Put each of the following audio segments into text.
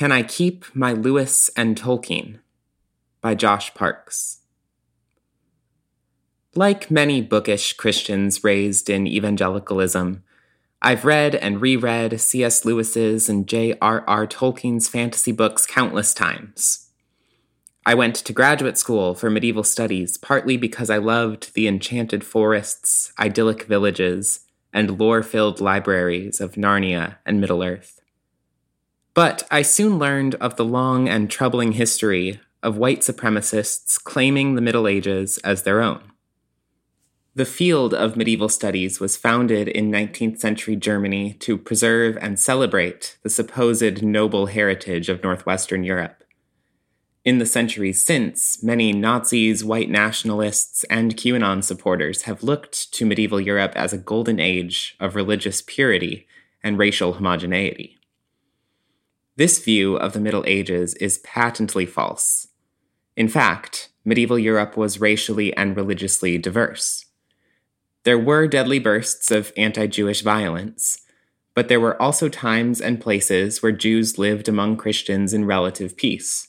Can I Keep My Lewis and Tolkien? by Josh Parks. Like many bookish Christians raised in evangelicalism, I've read and reread C.S. Lewis's and J.R.R. Tolkien's fantasy books countless times. I went to graduate school for medieval studies partly because I loved the enchanted forests, idyllic villages, and lore filled libraries of Narnia and Middle Earth. But I soon learned of the long and troubling history of white supremacists claiming the Middle Ages as their own. The field of medieval studies was founded in 19th century Germany to preserve and celebrate the supposed noble heritage of Northwestern Europe. In the centuries since, many Nazis, white nationalists, and QAnon supporters have looked to medieval Europe as a golden age of religious purity and racial homogeneity. This view of the Middle Ages is patently false. In fact, medieval Europe was racially and religiously diverse. There were deadly bursts of anti Jewish violence, but there were also times and places where Jews lived among Christians in relative peace.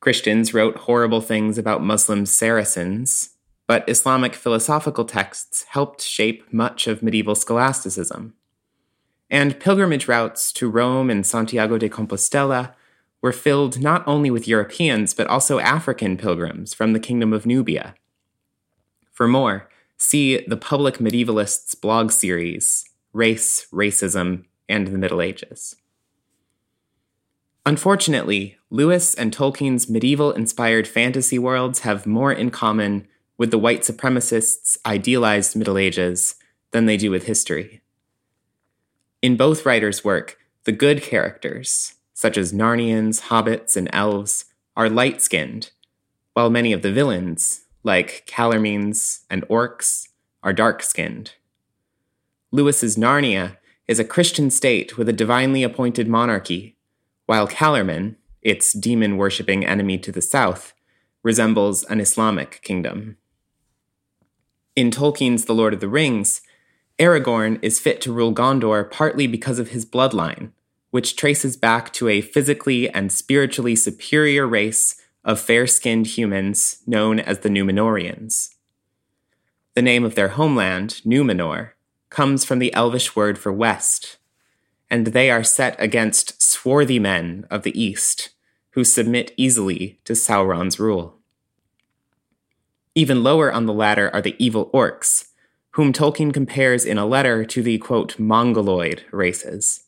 Christians wrote horrible things about Muslim Saracens, but Islamic philosophical texts helped shape much of medieval scholasticism and pilgrimage routes to Rome and Santiago de Compostela were filled not only with Europeans, but also African pilgrims from the Kingdom of Nubia. For more, see the Public Medievalists blog series, Race, Racism, and the Middle Ages. Unfortunately, Lewis and Tolkien's medieval inspired fantasy worlds have more in common with the white supremacists' idealized Middle Ages than they do with history. In both writers' work, the good characters, such as Narnians, hobbits, and elves, are light skinned, while many of the villains, like Calormenes and orcs, are dark skinned. Lewis's Narnia is a Christian state with a divinely appointed monarchy, while Calormen, its demon worshipping enemy to the south, resembles an Islamic kingdom. In Tolkien's The Lord of the Rings, Aragorn is fit to rule Gondor partly because of his bloodline, which traces back to a physically and spiritually superior race of fair skinned humans known as the Numenoreans. The name of their homeland, Numenor, comes from the Elvish word for west, and they are set against swarthy men of the east who submit easily to Sauron's rule. Even lower on the ladder are the evil orcs, whom Tolkien compares in a letter to the quote, Mongoloid races.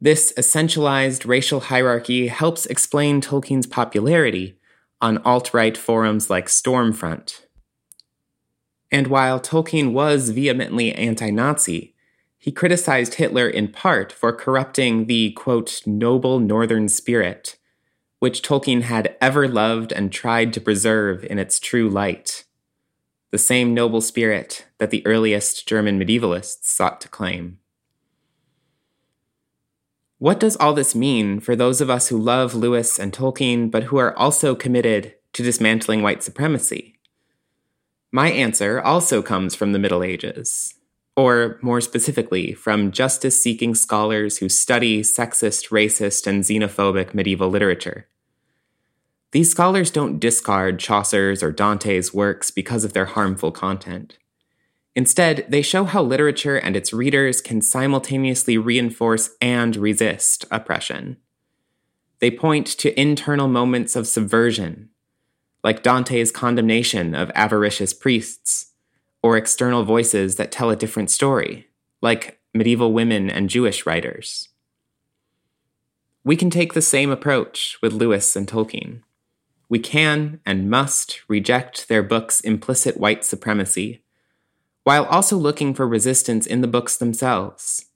This essentialized racial hierarchy helps explain Tolkien's popularity on alt right forums like Stormfront. And while Tolkien was vehemently anti Nazi, he criticized Hitler in part for corrupting the, quote, noble northern spirit, which Tolkien had ever loved and tried to preserve in its true light the same noble spirit that the earliest German medievalists sought to claim. What does all this mean for those of us who love Lewis and Tolkien, but who are also committed to dismantling white supremacy? My answer also comes from the Middle Ages, or more specifically, from justice seeking scholars who study sexist, racist, and xenophobic medieval literature. These scholars don't discard Chaucer's or Dante's works because of their harmful content. Instead, they show how literature and its readers can simultaneously reinforce and resist oppression. They point to internal moments of subversion, like Dante's condemnation of avaricious priests, or external voices that tell a different story, like medieval women and Jewish writers. We can take the same approach with Lewis and Tolkien. We can and must reject their book's implicit white supremacy, while also looking for resistance in the books themselves,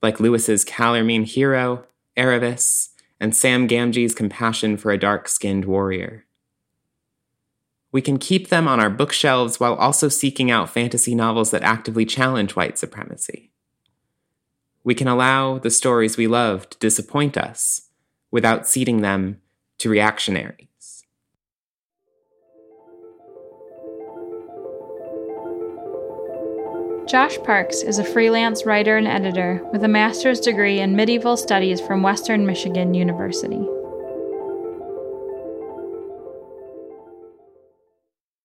like Lewis's Calormene hero, Aravis, and Sam Gamgee's compassion for a dark skinned warrior. We can keep them on our bookshelves while also seeking out fantasy novels that actively challenge white supremacy. We can allow the stories we love to disappoint us without ceding them to reactionary. Josh Parks is a freelance writer and editor with a master's degree in medieval studies from Western Michigan University.